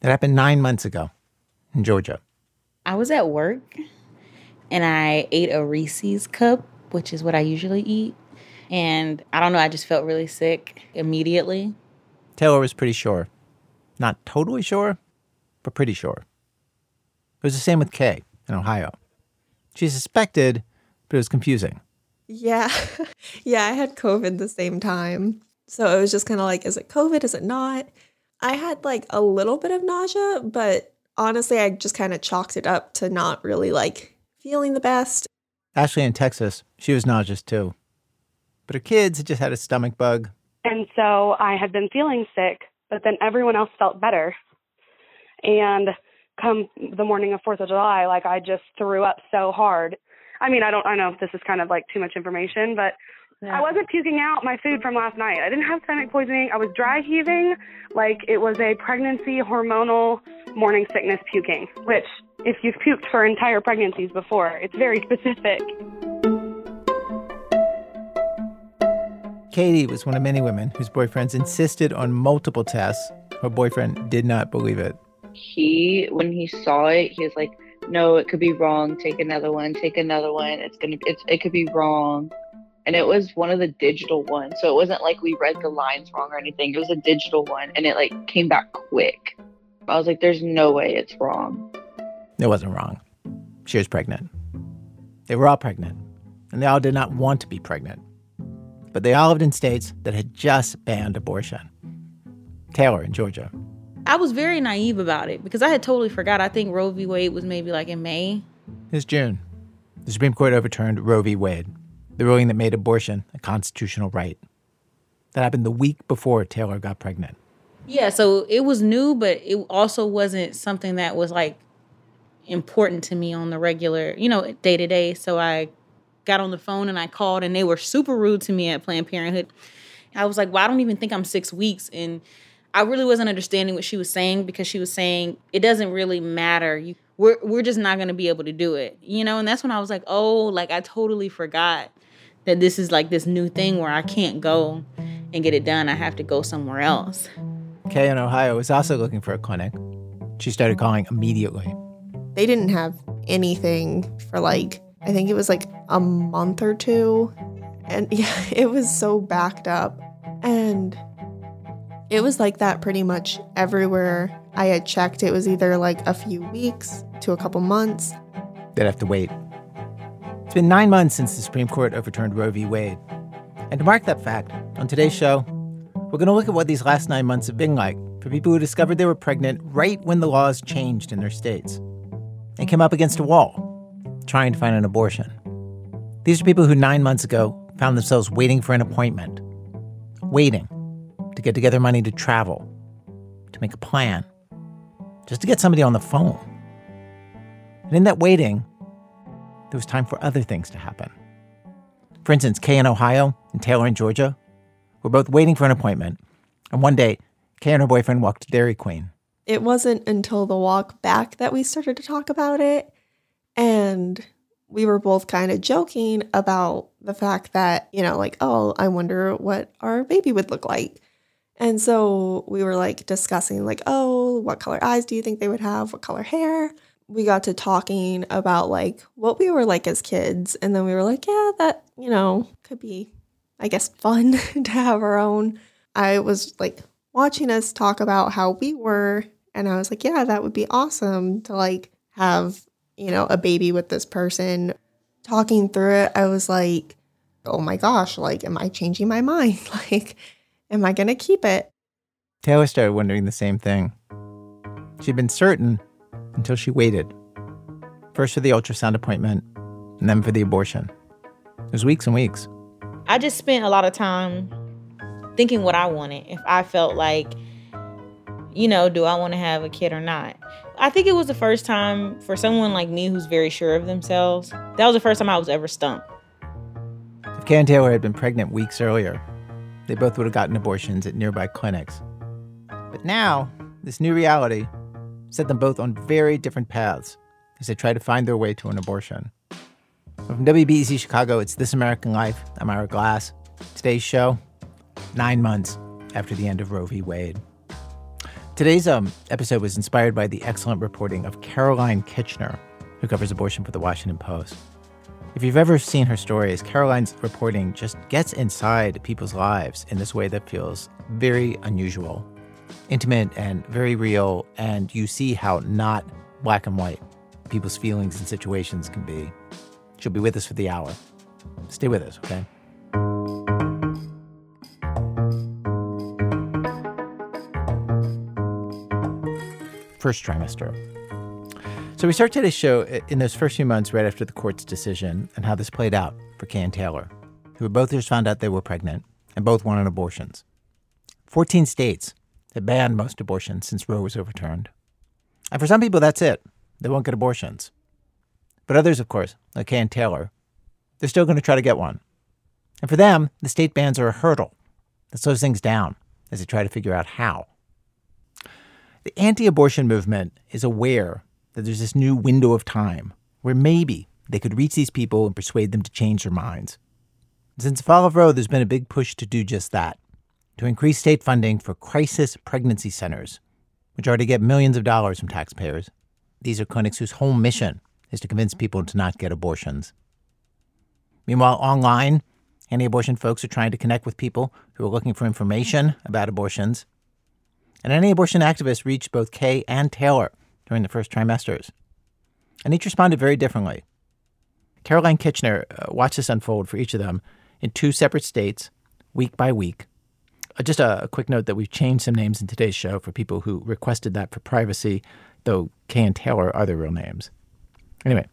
That happened nine months ago in Georgia. I was at work and I ate a Reese's cup, which is what I usually eat. And I don't know, I just felt really sick immediately. Taylor was pretty sure. Not totally sure, but pretty sure. It was the same with Kay in Ohio. She suspected, but it was confusing. Yeah. yeah, I had COVID the same time. So it was just kind of like, is it COVID? Is it not? I had like a little bit of nausea, but honestly, I just kind of chalked it up to not really like feeling the best. Ashley in Texas, she was nauseous too. But her kids had just had a stomach bug. And so I had been feeling sick, but then everyone else felt better. And come the morning of 4th of July, like I just threw up so hard. I mean, I don't I know if this is kind of like too much information, but yeah. I wasn't puking out my food from last night. I didn't have stomach poisoning. I was dry heaving like it was a pregnancy hormonal morning sickness puking, which if you've puked for entire pregnancies before, it's very specific. Katie was one of many women whose boyfriends insisted on multiple tests. Her boyfriend did not believe it. He, when he saw it, he was like, "No, it could be wrong. Take another one. Take another one. It's gonna. It's. It could be wrong." And it was one of the digital ones. So it wasn't like we read the lines wrong or anything. It was a digital one and it like came back quick. I was like, there's no way it's wrong. It wasn't wrong. She was pregnant. They were all pregnant, and they all did not want to be pregnant. But they all lived in states that had just banned abortion. Taylor in Georgia. I was very naive about it because I had totally forgot. I think Roe v. Wade was maybe like in May. It's June. The Supreme Court overturned Roe v. Wade, the ruling that made abortion a constitutional right. That happened the week before Taylor got pregnant. Yeah, so it was new, but it also wasn't something that was like important to me on the regular, you know, day to day. So I got on the phone and I called, and they were super rude to me at Planned Parenthood. I was like, well, I don't even think I'm six weeks. And I really wasn't understanding what she was saying because she was saying it doesn't really matter. You, we're we're just not going to be able to do it, you know. And that's when I was like, oh, like I totally forgot that this is like this new thing where I can't go and get it done. I have to go somewhere else. Kay in Ohio was also looking for a clinic. She started calling immediately. They didn't have anything for like, I think it was like a month or two. And yeah, it was so backed up. And it was like that pretty much everywhere I had checked. It was either like a few weeks to a couple months. They'd have to wait. It's been nine months since the Supreme Court overturned Roe v. Wade. And to mark that fact, on today's show, we're going to look at what these last nine months have been like for people who discovered they were pregnant right when the laws changed in their states and came up against a wall trying to find an abortion. These are people who nine months ago found themselves waiting for an appointment, waiting to get together money to travel, to make a plan, just to get somebody on the phone. And in that waiting, there was time for other things to happen. For instance, Kay in Ohio and Taylor in Georgia were both waiting for an appointment. And one day, Kay and her boyfriend walked to Dairy Queen. It wasn't until the walk back that we started to talk about it. And we were both kind of joking about the fact that, you know, like, oh, I wonder what our baby would look like. And so we were like discussing, like, oh, what color eyes do you think they would have? What color hair? We got to talking about like what we were like as kids. And then we were like, yeah, that, you know, could be, I guess, fun to have our own. I was like watching us talk about how we were. And I was like, yeah, that would be awesome to like have, you know, a baby with this person. Talking through it, I was like, oh my gosh, like, am I changing my mind? like, am I to keep it? Taylor started wondering the same thing. She'd been certain until she waited. First for the ultrasound appointment, and then for the abortion. It was weeks and weeks. I just spent a lot of time thinking what I wanted. If I felt like, you know, do I want to have a kid or not? I think it was the first time for someone like me who's very sure of themselves. That was the first time I was ever stumped. If Kay and Taylor had been pregnant weeks earlier, they both would have gotten abortions at nearby clinics. But now, this new reality set them both on very different paths as they try to find their way to an abortion. From WBEZ Chicago, it's This American Life. I'm Ira Glass. Today's show, nine months after the end of Roe v. Wade. Today's um, episode was inspired by the excellent reporting of Caroline Kitchener, who covers abortion for the Washington Post. If you've ever seen her stories, Caroline's reporting just gets inside people's lives in this way that feels very unusual, intimate, and very real. And you see how not black and white people's feelings and situations can be. She'll be with us for the hour. Stay with us, okay? First trimester. So we start today's show in those first few months right after the court's decision and how this played out for Kay and Taylor, who both just found out they were pregnant and both wanted abortions. 14 states have banned most abortions since Roe was overturned. And for some people, that's it. They won't get abortions. But others, of course, like Kay and Taylor, they're still going to try to get one. And for them, the state bans are a hurdle that slows things down as they try to figure out how. The anti abortion movement is aware that there's this new window of time where maybe they could reach these people and persuade them to change their minds. Since the fall of Roe, there's been a big push to do just that to increase state funding for crisis pregnancy centers, which are to get millions of dollars from taxpayers. These are clinics whose whole mission is to convince people to not get abortions. Meanwhile, online, anti abortion folks are trying to connect with people who are looking for information about abortions. And anti abortion activists reached both Kay and Taylor during the first trimesters. And each responded very differently. Caroline Kitchener uh, watched this unfold for each of them in two separate states, week by week. Uh, just a, a, quick note that we've changed some names in today's show for people who requested that for privacy, though Kay and Taylor are their real names. Anyway,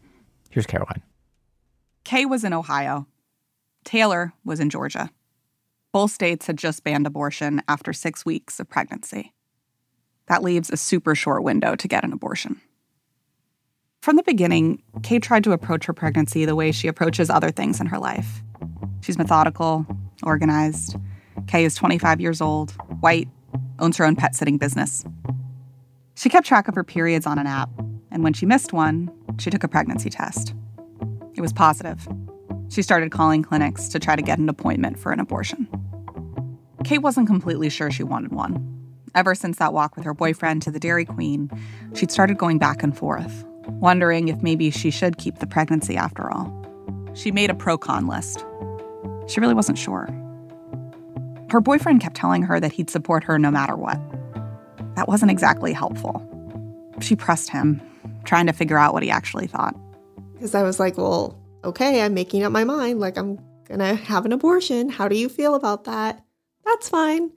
here's Caroline. Kay was in Ohio. Taylor was in Georgia. Both states had just banned abortion after six weeks of pregnancy. That leaves a super short window to get an abortion. From the beginning, Kay tried to approach her pregnancy the way she approaches other things in her life. She's methodical, organized. Kay is 25 years old, white, owns her own pet sitting business. She kept track of her periods on an app, and when she missed one, she took a pregnancy test. It was positive. She started calling clinics to try to get an appointment for an abortion. Kate wasn't completely sure she wanted one. Ever since that walk with her boyfriend to the Dairy Queen, she'd started going back and forth, wondering if maybe she should keep the pregnancy after all. She made a pro con list. She really wasn't sure. Her boyfriend kept telling her that he'd support her no matter what. That wasn't exactly helpful. She pressed him, trying to figure out what he actually thought. Because I was like, well, okay, I'm making up my mind. Like, I'm gonna have an abortion. How do you feel about that? That's fine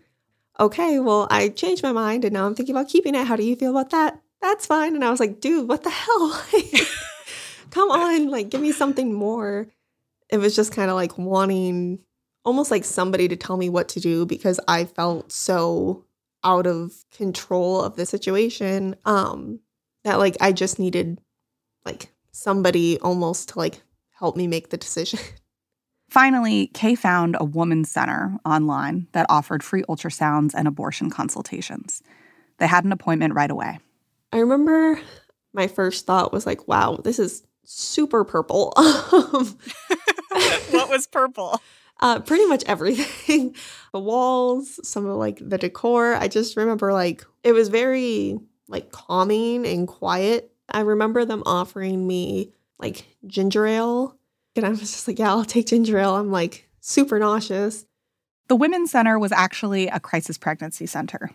okay, well, I changed my mind and now I'm thinking about keeping it. How do you feel about that? That's fine. And I was like, dude, what the hell? Come on, like, give me something more. It was just kind of like wanting almost like somebody to tell me what to do because I felt so out of control of the situation um that like I just needed like somebody almost to like help me make the decision. Finally, Kay found a women's center online that offered free ultrasounds and abortion consultations. They had an appointment right away. I remember my first thought was like, wow, this is super purple. what was purple? Uh, pretty much everything. the walls, some of like the decor. I just remember like it was very like calming and quiet. I remember them offering me like ginger ale and I was just like, yeah, I'll take ginger ale. I'm like super nauseous. The Women's Center was actually a crisis pregnancy center.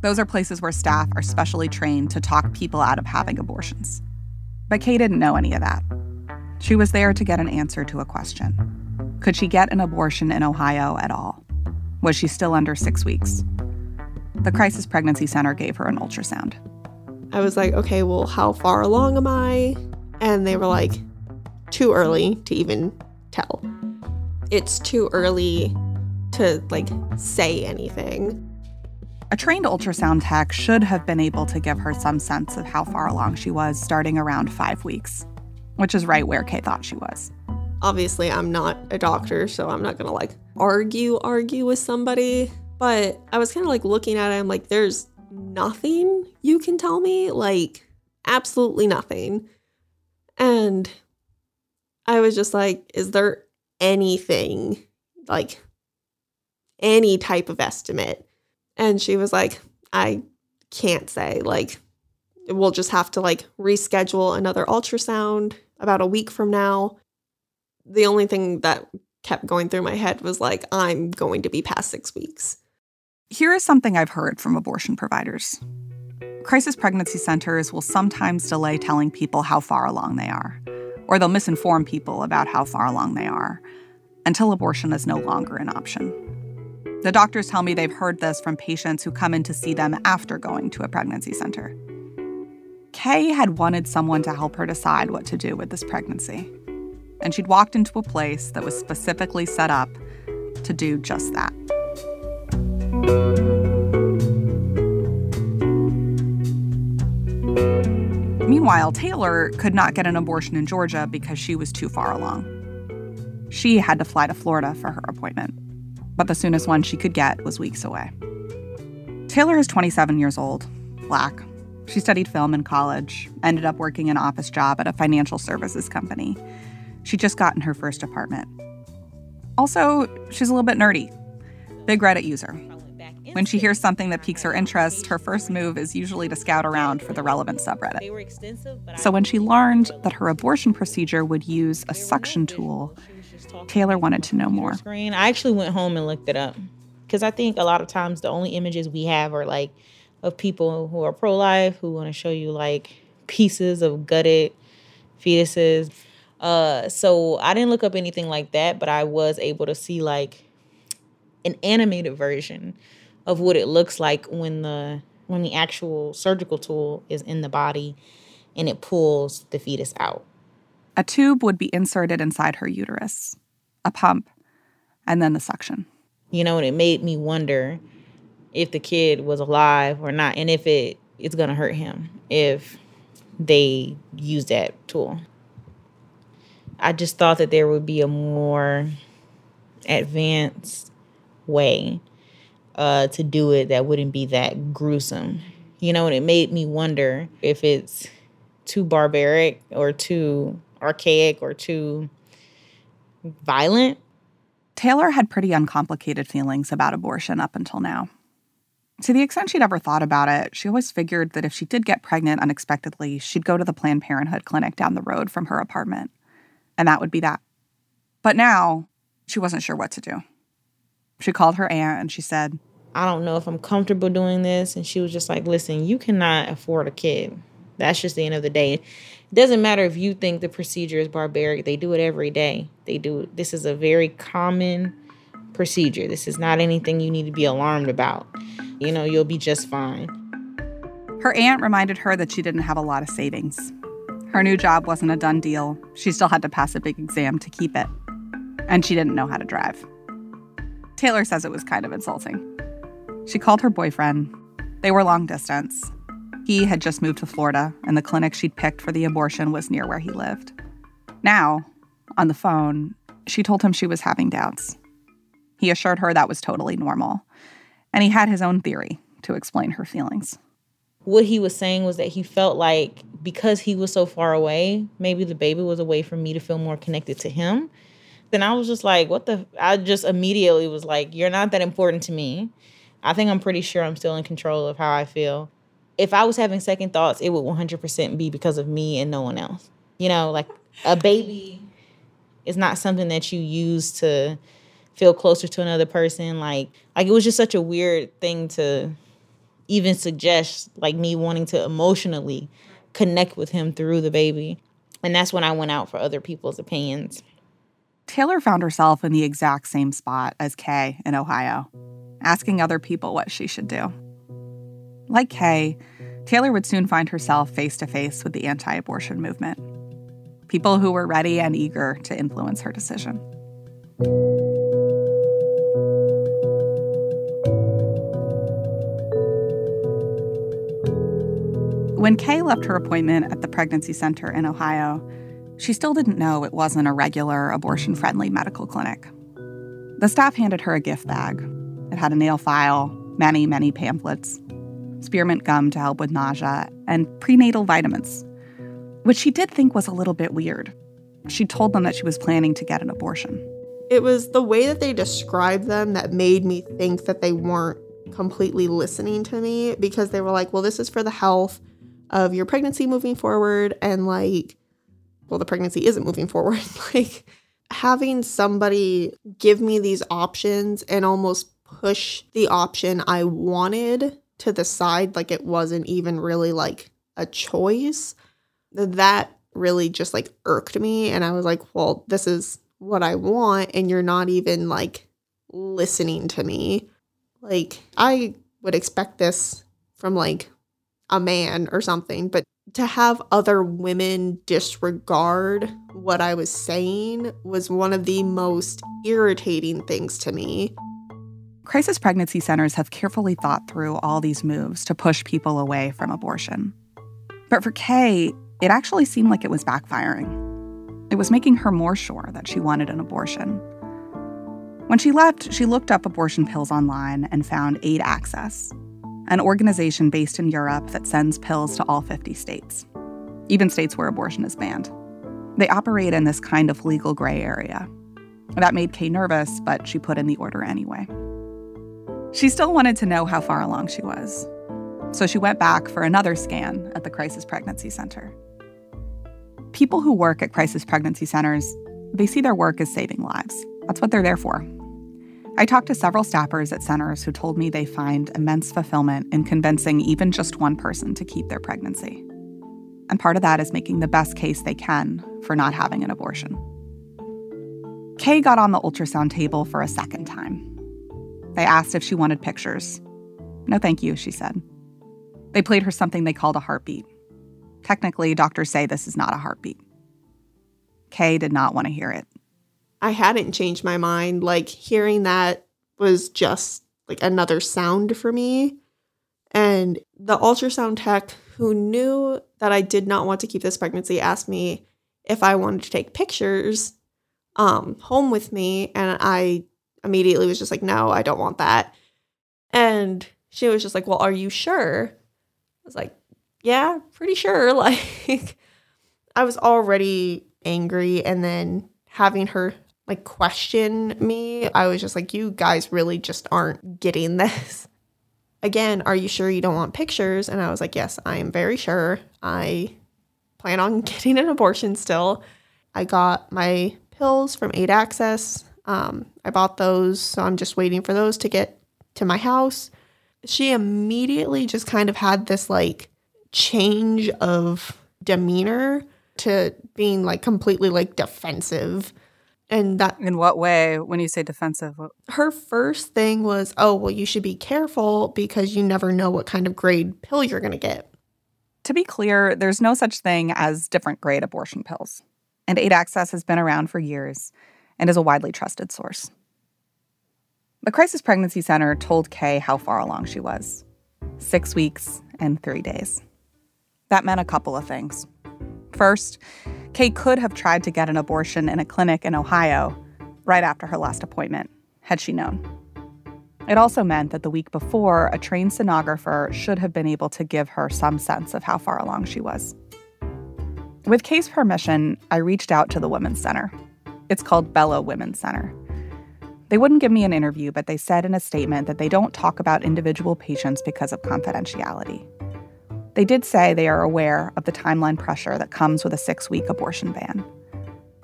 Those are places where staff are specially trained to talk people out of having abortions. But Kay didn't know any of that. She was there to get an answer to a question Could she get an abortion in Ohio at all? Was she still under six weeks? The Crisis Pregnancy Center gave her an ultrasound. I was like, okay, well, how far along am I? And they were like, too early to even tell. It's too early to like say anything. A trained ultrasound tech should have been able to give her some sense of how far along she was starting around five weeks, which is right where Kay thought she was. Obviously, I'm not a doctor, so I'm not gonna like argue, argue with somebody. But I was kind of like looking at it, I'm like, there's nothing you can tell me, like, absolutely nothing. And I was just like, is there anything like any type of estimate? And she was like, I can't say. Like, we'll just have to like reschedule another ultrasound about a week from now. The only thing that kept going through my head was like, I'm going to be past six weeks. Here is something I've heard from abortion providers crisis pregnancy centers will sometimes delay telling people how far along they are, or they'll misinform people about how far along they are until abortion is no longer an option. The doctors tell me they've heard this from patients who come in to see them after going to a pregnancy center. Kay had wanted someone to help her decide what to do with this pregnancy. And she'd walked into a place that was specifically set up to do just that. Meanwhile, Taylor could not get an abortion in Georgia because she was too far along. She had to fly to Florida for her appointment, but the soonest one she could get was weeks away. Taylor is 27 years old, black, she studied film in college, ended up working an office job at a financial services company. She'd just gotten her first apartment. Also, she's a little bit nerdy. Big Reddit user. When she hears something that piques her interest, her first move is usually to scout around for the relevant subreddit. So when she learned that her abortion procedure would use a suction tool, Taylor wanted to know more. I actually went home and looked it up because I think a lot of times the only images we have are like of people who are pro life who want to show you like pieces of gutted fetuses. Uh, so I didn't look up anything like that, but I was able to see like an animated version of what it looks like when the when the actual surgical tool is in the body and it pulls the fetus out. A tube would be inserted inside her uterus, a pump, and then the suction. You know, and it made me wonder if the kid was alive or not, and if it it's gonna hurt him if they use that tool. I just thought that there would be a more advanced way uh, to do it that wouldn't be that gruesome. You know, and it made me wonder if it's too barbaric or too archaic or too violent. Taylor had pretty uncomplicated feelings about abortion up until now. To the extent she'd ever thought about it, she always figured that if she did get pregnant unexpectedly, she'd go to the Planned Parenthood clinic down the road from her apartment. And that would be that. But now, she wasn't sure what to do. She called her aunt and she said, I don't know if I'm comfortable doing this. And she was just like, listen, you cannot afford a kid. That's just the end of the day. It doesn't matter if you think the procedure is barbaric, they do it every day. They do this is a very common procedure. This is not anything you need to be alarmed about. You know, you'll be just fine. Her aunt reminded her that she didn't have a lot of savings. Her new job wasn't a done deal. She still had to pass a big exam to keep it. And she didn't know how to drive. Taylor says it was kind of insulting. She called her boyfriend. They were long distance. He had just moved to Florida, and the clinic she'd picked for the abortion was near where he lived. Now, on the phone, she told him she was having doubts. He assured her that was totally normal, and he had his own theory to explain her feelings. What he was saying was that he felt like because he was so far away, maybe the baby was a way for me to feel more connected to him. Then I was just like, what the? I just immediately was like, you're not that important to me. I think I'm pretty sure I'm still in control of how I feel. If I was having second thoughts, it would 100% be because of me and no one else. You know, like a baby is not something that you use to feel closer to another person like like it was just such a weird thing to even suggest like me wanting to emotionally connect with him through the baby. And that's when i went out for other people's opinions. Taylor found herself in the exact same spot as kay in ohio asking other people what she should do. Like kay taylor would soon find herself face to face with the anti-abortion movement people who were ready and eager to influence her decision When Kay left her appointment at the pregnancy center in Ohio, she still didn't know it wasn't a regular abortion friendly medical clinic. The staff handed her a gift bag. It had a nail file, many, many pamphlets, spearmint gum to help with nausea, and prenatal vitamins, which she did think was a little bit weird. She told them that she was planning to get an abortion. It was the way that they described them that made me think that they weren't completely listening to me because they were like, well, this is for the health of your pregnancy moving forward. And like, well, the pregnancy isn't moving forward. like, having somebody give me these options and almost push the option I wanted to the side, like it wasn't even really like a choice, that really just like irked me. And I was like, well, this is what I want. And you're not even like listening to me. Like, I would expect this from like a man or something, but to have other women disregard what I was saying was one of the most irritating things to me. Crisis pregnancy centers have carefully thought through all these moves to push people away from abortion. But for Kay, it actually seemed like it was backfiring. It was making her more sure that she wanted an abortion. When she left, she looked up abortion pills online and found Aid Access, an organization based in Europe that sends pills to all 50 states, even states where abortion is banned. They operate in this kind of legal gray area. That made Kay nervous, but she put in the order anyway. She still wanted to know how far along she was, so she went back for another scan at the Crisis Pregnancy Center. People who work at crisis pregnancy centers, they see their work as saving lives. That's what they're there for. I talked to several staffers at centers who told me they find immense fulfillment in convincing even just one person to keep their pregnancy. And part of that is making the best case they can for not having an abortion. Kay got on the ultrasound table for a second time. They asked if she wanted pictures. No, thank you, she said. They played her something they called a heartbeat. Technically, doctors say this is not a heartbeat. Kay did not want to hear it. I hadn't changed my mind. Like, hearing that was just like another sound for me. And the ultrasound tech who knew that I did not want to keep this pregnancy asked me if I wanted to take pictures um, home with me. And I immediately was just like, no, I don't want that. And she was just like, well, are you sure? I was like, yeah, pretty sure. Like, I was already angry. And then having her like question me, I was just like, you guys really just aren't getting this. Again, are you sure you don't want pictures? And I was like, yes, I am very sure. I plan on getting an abortion still. I got my pills from Aid Access. Um, I bought those, so I'm just waiting for those to get to my house. She immediately just kind of had this like change of demeanor to being like completely like defensive. And that In what way when you say defensive? What- her first thing was, oh, well, you should be careful because you never know what kind of grade pill you're going to get. To be clear, there's no such thing as different grade abortion pills. And Aid Access has been around for years and is a widely trusted source. The Crisis Pregnancy Center told Kay how far along she was six weeks and three days. That meant a couple of things. First, Kay could have tried to get an abortion in a clinic in Ohio right after her last appointment, had she known. It also meant that the week before, a trained sonographer should have been able to give her some sense of how far along she was. With Kay's permission, I reached out to the Women's Center. It's called Bella Women's Center. They wouldn't give me an interview, but they said in a statement that they don't talk about individual patients because of confidentiality. They did say they are aware of the timeline pressure that comes with a six week abortion ban.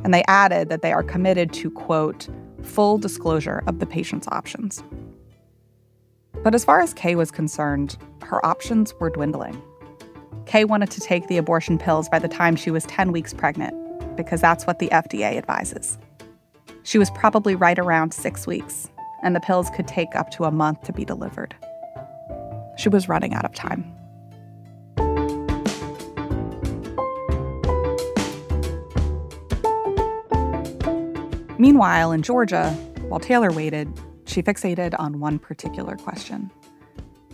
And they added that they are committed to, quote, full disclosure of the patient's options. But as far as Kay was concerned, her options were dwindling. Kay wanted to take the abortion pills by the time she was 10 weeks pregnant, because that's what the FDA advises. She was probably right around six weeks, and the pills could take up to a month to be delivered. She was running out of time. Meanwhile, in Georgia, while Taylor waited, she fixated on one particular question.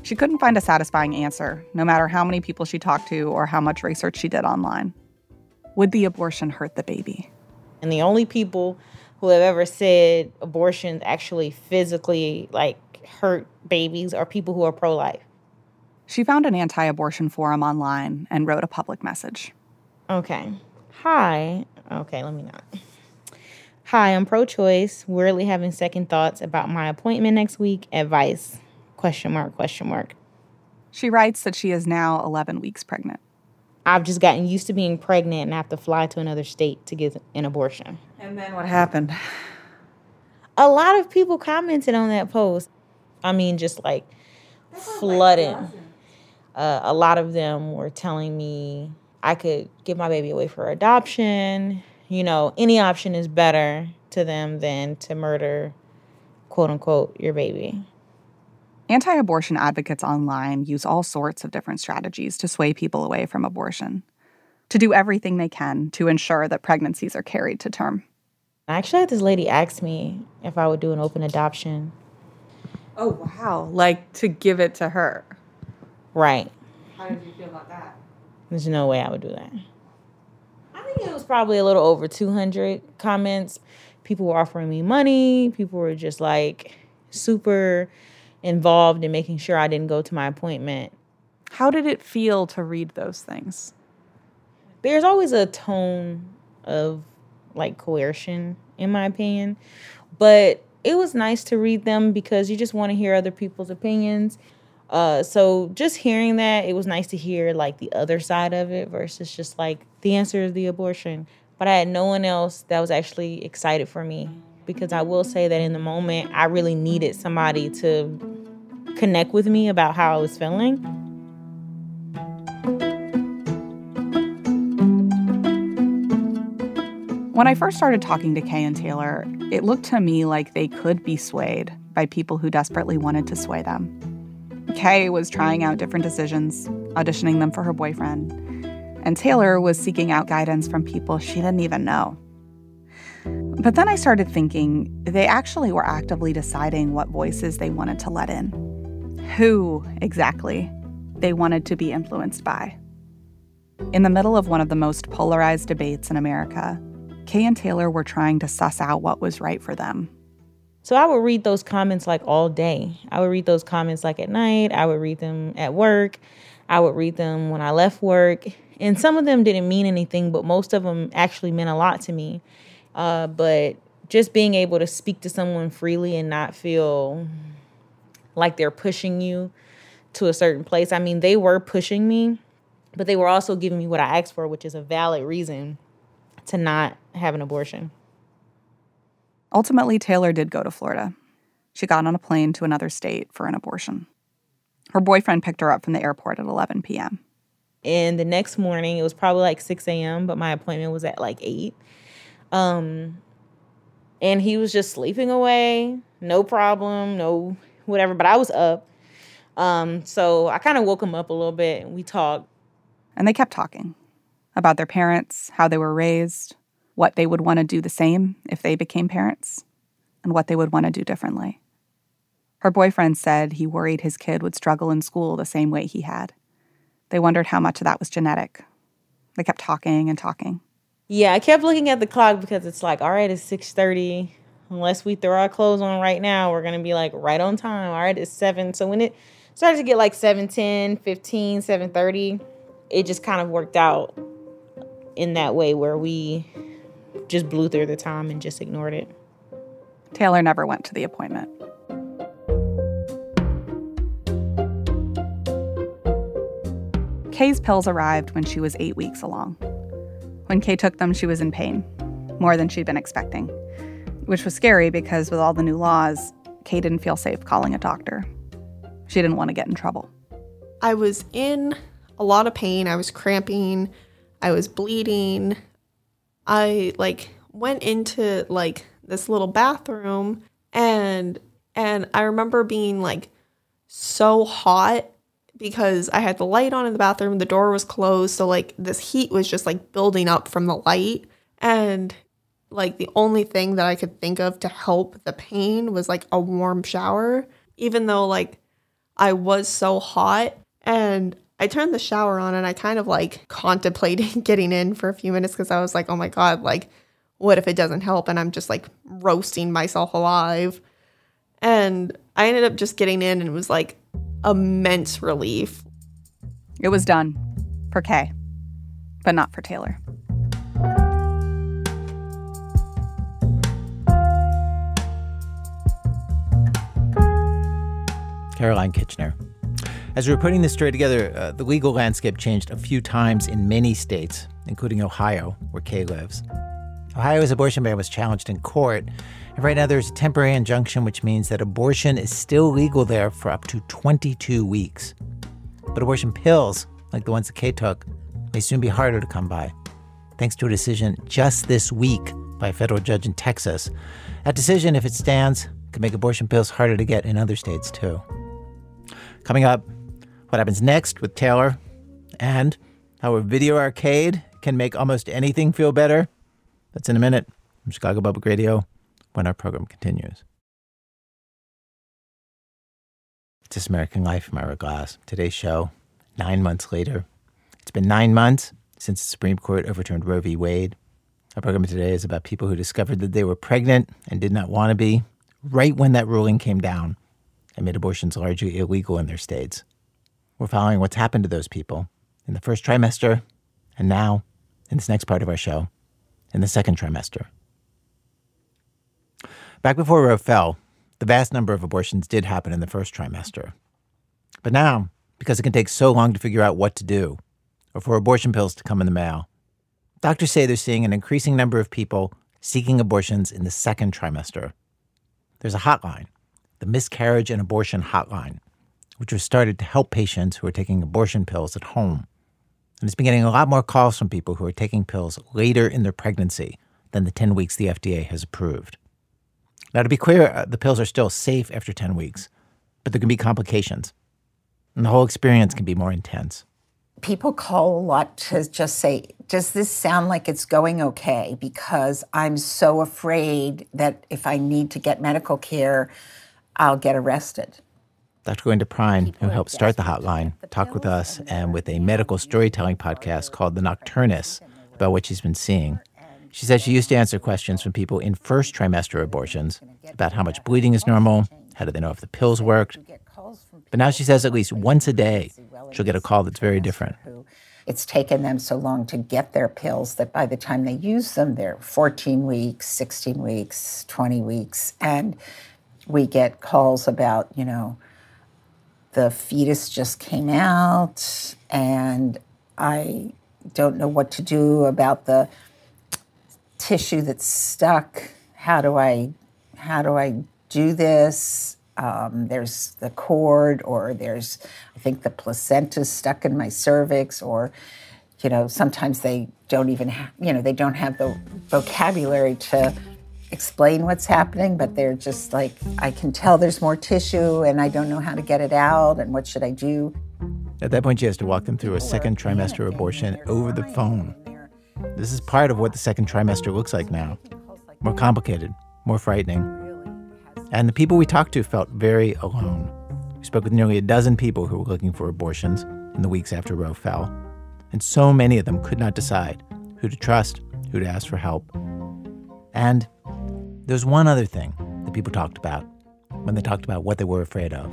She couldn't find a satisfying answer, no matter how many people she talked to or how much research she did online. Would the abortion hurt the baby? And the only people who have ever said abortions actually physically like hurt babies are people who are pro-life. She found an anti abortion forum online and wrote a public message. Okay. Hi. Okay, let me not. Hi, I'm pro choice, weirdly having second thoughts about my appointment next week. Advice. Question mark, question mark. She writes that she is now 11 weeks pregnant. I've just gotten used to being pregnant and have to fly to another state to get an abortion. And then what happened? A lot of people commented on that post. I mean, just like flooding. Uh, a lot of them were telling me I could give my baby away for adoption. You know, any option is better to them than to murder, quote unquote, your baby. Anti abortion advocates online use all sorts of different strategies to sway people away from abortion, to do everything they can to ensure that pregnancies are carried to term. I actually had this lady ask me if I would do an open adoption. Oh, wow. Like to give it to her. Right. How did you feel about that? There's no way I would do that. Think it was probably a little over 200 comments. People were offering me money. People were just like super involved in making sure I didn't go to my appointment. How did it feel to read those things? There's always a tone of like coercion, in my opinion, but it was nice to read them because you just want to hear other people's opinions. Uh, so just hearing that, it was nice to hear like the other side of it versus just like the answer is the abortion. But I had no one else that was actually excited for me because I will say that in the moment, I really needed somebody to connect with me about how I was feeling. When I first started talking to Kay and Taylor, it looked to me like they could be swayed by people who desperately wanted to sway them. Kay was trying out different decisions, auditioning them for her boyfriend, and Taylor was seeking out guidance from people she didn't even know. But then I started thinking they actually were actively deciding what voices they wanted to let in, who exactly they wanted to be influenced by. In the middle of one of the most polarized debates in America, Kay and Taylor were trying to suss out what was right for them. So I would read those comments like all day. I would read those comments like at night. I would read them at work. I would read them when I left work. And some of them didn't mean anything, but most of them actually meant a lot to me. Uh, but just being able to speak to someone freely and not feel like they're pushing you to a certain place. I mean, they were pushing me, but they were also giving me what I asked for, which is a valid reason to not have an abortion. Ultimately, Taylor did go to Florida. She got on a plane to another state for an abortion. Her boyfriend picked her up from the airport at 11 p.m. And the next morning, it was probably like 6 a.m., but my appointment was at like 8. Um, and he was just sleeping away, no problem, no whatever. But I was up. Um, so I kind of woke him up a little bit and we talked. And they kept talking about their parents, how they were raised, what they would want to do the same if they became parents, and what they would want to do differently. Her boyfriend said he worried his kid would struggle in school the same way he had. They wondered how much of that was genetic. They kept talking and talking. Yeah, I kept looking at the clock because it's like, all right, it's 6:30. Unless we throw our clothes on right now, we're going to be like right on time. All right, it's 7. So when it started to get like 7:10, 15, 7:30, it just kind of worked out in that way where we just blew through the time and just ignored it. Taylor never went to the appointment. Kay's pills arrived when she was eight weeks along. When Kay took them, she was in pain, more than she'd been expecting, which was scary because with all the new laws, Kay didn't feel safe calling a doctor. She didn't want to get in trouble. I was in a lot of pain. I was cramping. I was bleeding. I like went into like this little bathroom and and I remember being like so hot because I had the light on in the bathroom, the door was closed, so like this heat was just like building up from the light and like the only thing that I could think of to help the pain was like a warm shower even though like I was so hot and I turned the shower on and I kind of like contemplated getting in for a few minutes because I was like, oh my God, like, what if it doesn't help? And I'm just like roasting myself alive. And I ended up just getting in and it was like immense relief. It was done for Kay, but not for Taylor. Caroline Kitchener. As we were putting this story together, uh, the legal landscape changed a few times in many states, including Ohio, where Kay lives. Ohio's abortion ban was challenged in court, and right now there's a temporary injunction, which means that abortion is still legal there for up to 22 weeks. But abortion pills, like the ones that Kay took, may soon be harder to come by, thanks to a decision just this week by a federal judge in Texas. That decision, if it stands, could make abortion pills harder to get in other states too. Coming up, what happens next with Taylor, and how a video arcade can make almost anything feel better. That's in a minute from Chicago Public Radio when our program continues. This American Life, I'm Glass. Today's show, nine months later. It's been nine months since the Supreme Court overturned Roe v. Wade. Our program today is about people who discovered that they were pregnant and did not want to be right when that ruling came down and made abortions largely illegal in their states. We're following what's happened to those people in the first trimester and now, in this next part of our show, in the second trimester. Back before Roe fell, the vast number of abortions did happen in the first trimester. But now, because it can take so long to figure out what to do, or for abortion pills to come in the mail, doctors say they're seeing an increasing number of people seeking abortions in the second trimester. There's a hotline, the Miscarriage and Abortion Hotline, which was started to help patients who are taking abortion pills at home. And it's been getting a lot more calls from people who are taking pills later in their pregnancy than the 10 weeks the FDA has approved. Now, to be clear, uh, the pills are still safe after 10 weeks, but there can be complications, and the whole experience can be more intense. People call a lot to just say, Does this sound like it's going okay? Because I'm so afraid that if I need to get medical care, I'll get arrested. Dr. Linda Prine, who helped start the hotline, talked with us and with a medical storytelling podcast called The Nocturnists about what she's been seeing. She said she used to answer questions from people in first trimester abortions about how much bleeding is normal, how do they know if the pills worked. But now she says at least once a day she'll get a call that's very different. It's taken them so long to get their pills that by the time they use them, they're 14 weeks, 16 weeks, 20 weeks. And we get calls about, you know, the fetus just came out and I don't know what to do about the tissue that's stuck. How do I how do I do this? Um, there's the cord, or there's I think the placenta stuck in my cervix, or you know sometimes they don't even have you know they don't have the vocabulary to explain what's happening, but they're just like, I can tell there's more tissue and I don't know how to get it out and what should I do. At that point, she has to walk them through a second trimester abortion over the phone. This is part of what the second trimester looks like now more complicated, more frightening. And the people we talked to felt very alone. We spoke with nearly a dozen people who were looking for abortions in the weeks after Roe fell. And so many of them could not decide who to trust, who to ask for help. And there's one other thing that people talked about when they talked about what they were afraid of.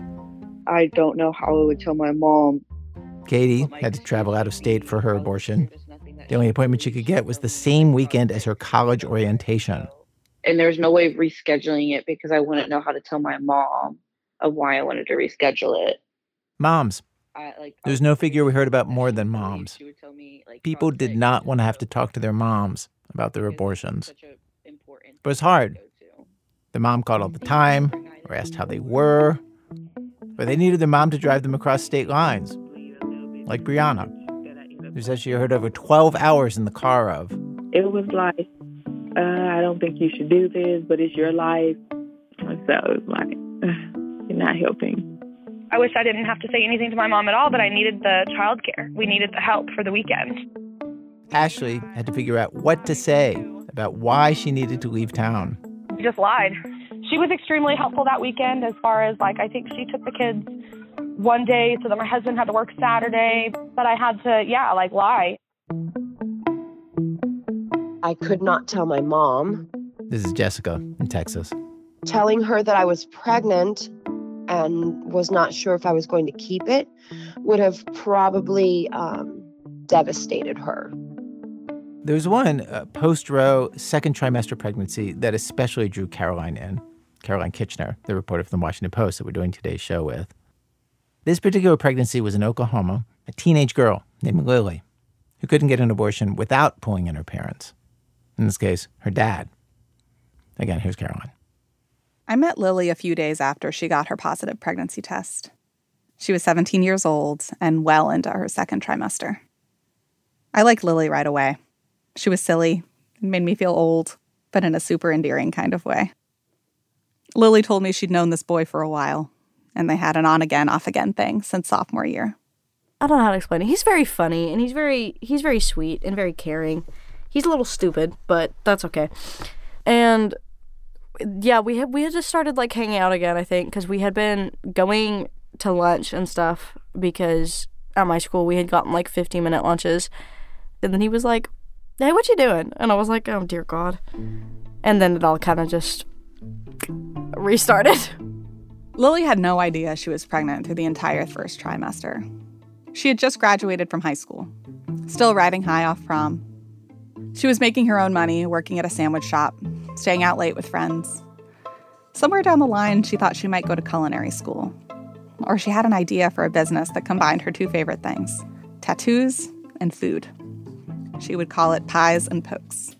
I don't know how I would tell my mom. Katie oh had to travel out of state for her oh, abortion. The only appointment she could get was the same weekend as her college orientation. And there's no way of rescheduling it because I wouldn't know how to tell my mom of why I wanted to reschedule it. Moms. There's no figure we heard about more than moms. People did not want to have to talk to their moms about their abortions. But it's hard. The mom called all the time or asked how they were, but they needed their mom to drive them across state lines, like Brianna, who says she heard over 12 hours in the car of. It was like, uh, I don't think you should do this, but it's your life. So it was like, you're not helping. I wish I didn't have to say anything to my mom at all, but I needed the childcare. We needed the help for the weekend. Ashley had to figure out what to say about why she needed to leave town. She just lied. She was extremely helpful that weekend as far as like I think she took the kids one day so that my husband had to work Saturday, but I had to yeah, like lie. I could not tell my mom. This is Jessica in Texas. Telling her that I was pregnant and was not sure if I was going to keep it would have probably um, devastated her. There's one uh, post Roe second trimester pregnancy that especially drew Caroline in. Caroline Kitchener, the reporter from the Washington Post that we're doing today's show with. This particular pregnancy was in Oklahoma, a teenage girl named Lily, who couldn't get an abortion without pulling in her parents. In this case, her dad. Again, here's Caroline. I met Lily a few days after she got her positive pregnancy test. She was 17 years old and well into her second trimester. I liked Lily right away. She was silly and made me feel old, but in a super endearing kind of way. Lily told me she'd known this boy for a while, and they had an on again, off again thing since sophomore year. I don't know how to explain it. He's very funny and he's very he's very sweet and very caring. He's a little stupid, but that's okay. And yeah, we had we had just started like hanging out again. I think because we had been going to lunch and stuff because at my school we had gotten like fifteen minute lunches, and then he was like, "Hey, what you doing?" And I was like, "Oh dear God," and then it all kind of just restarted. Lily had no idea she was pregnant through the entire first trimester. She had just graduated from high school, still riding high off prom. She was making her own money, working at a sandwich shop, staying out late with friends. Somewhere down the line, she thought she might go to culinary school. Or she had an idea for a business that combined her two favorite things tattoos and food. She would call it Pies and Pokes.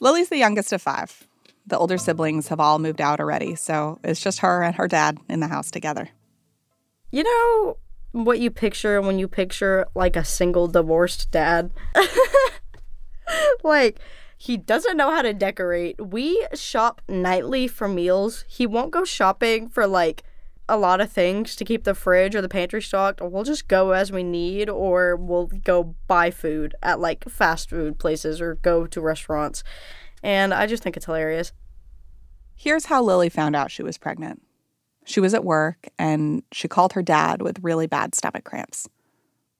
Lily's the youngest of five. The older siblings have all moved out already, so it's just her and her dad in the house together. You know what you picture when you picture like a single divorced dad? like, he doesn't know how to decorate. We shop nightly for meals. He won't go shopping for like a lot of things to keep the fridge or the pantry stocked. We'll just go as we need, or we'll go buy food at like fast food places or go to restaurants. And I just think it's hilarious. Here's how Lily found out she was pregnant. She was at work and she called her dad with really bad stomach cramps.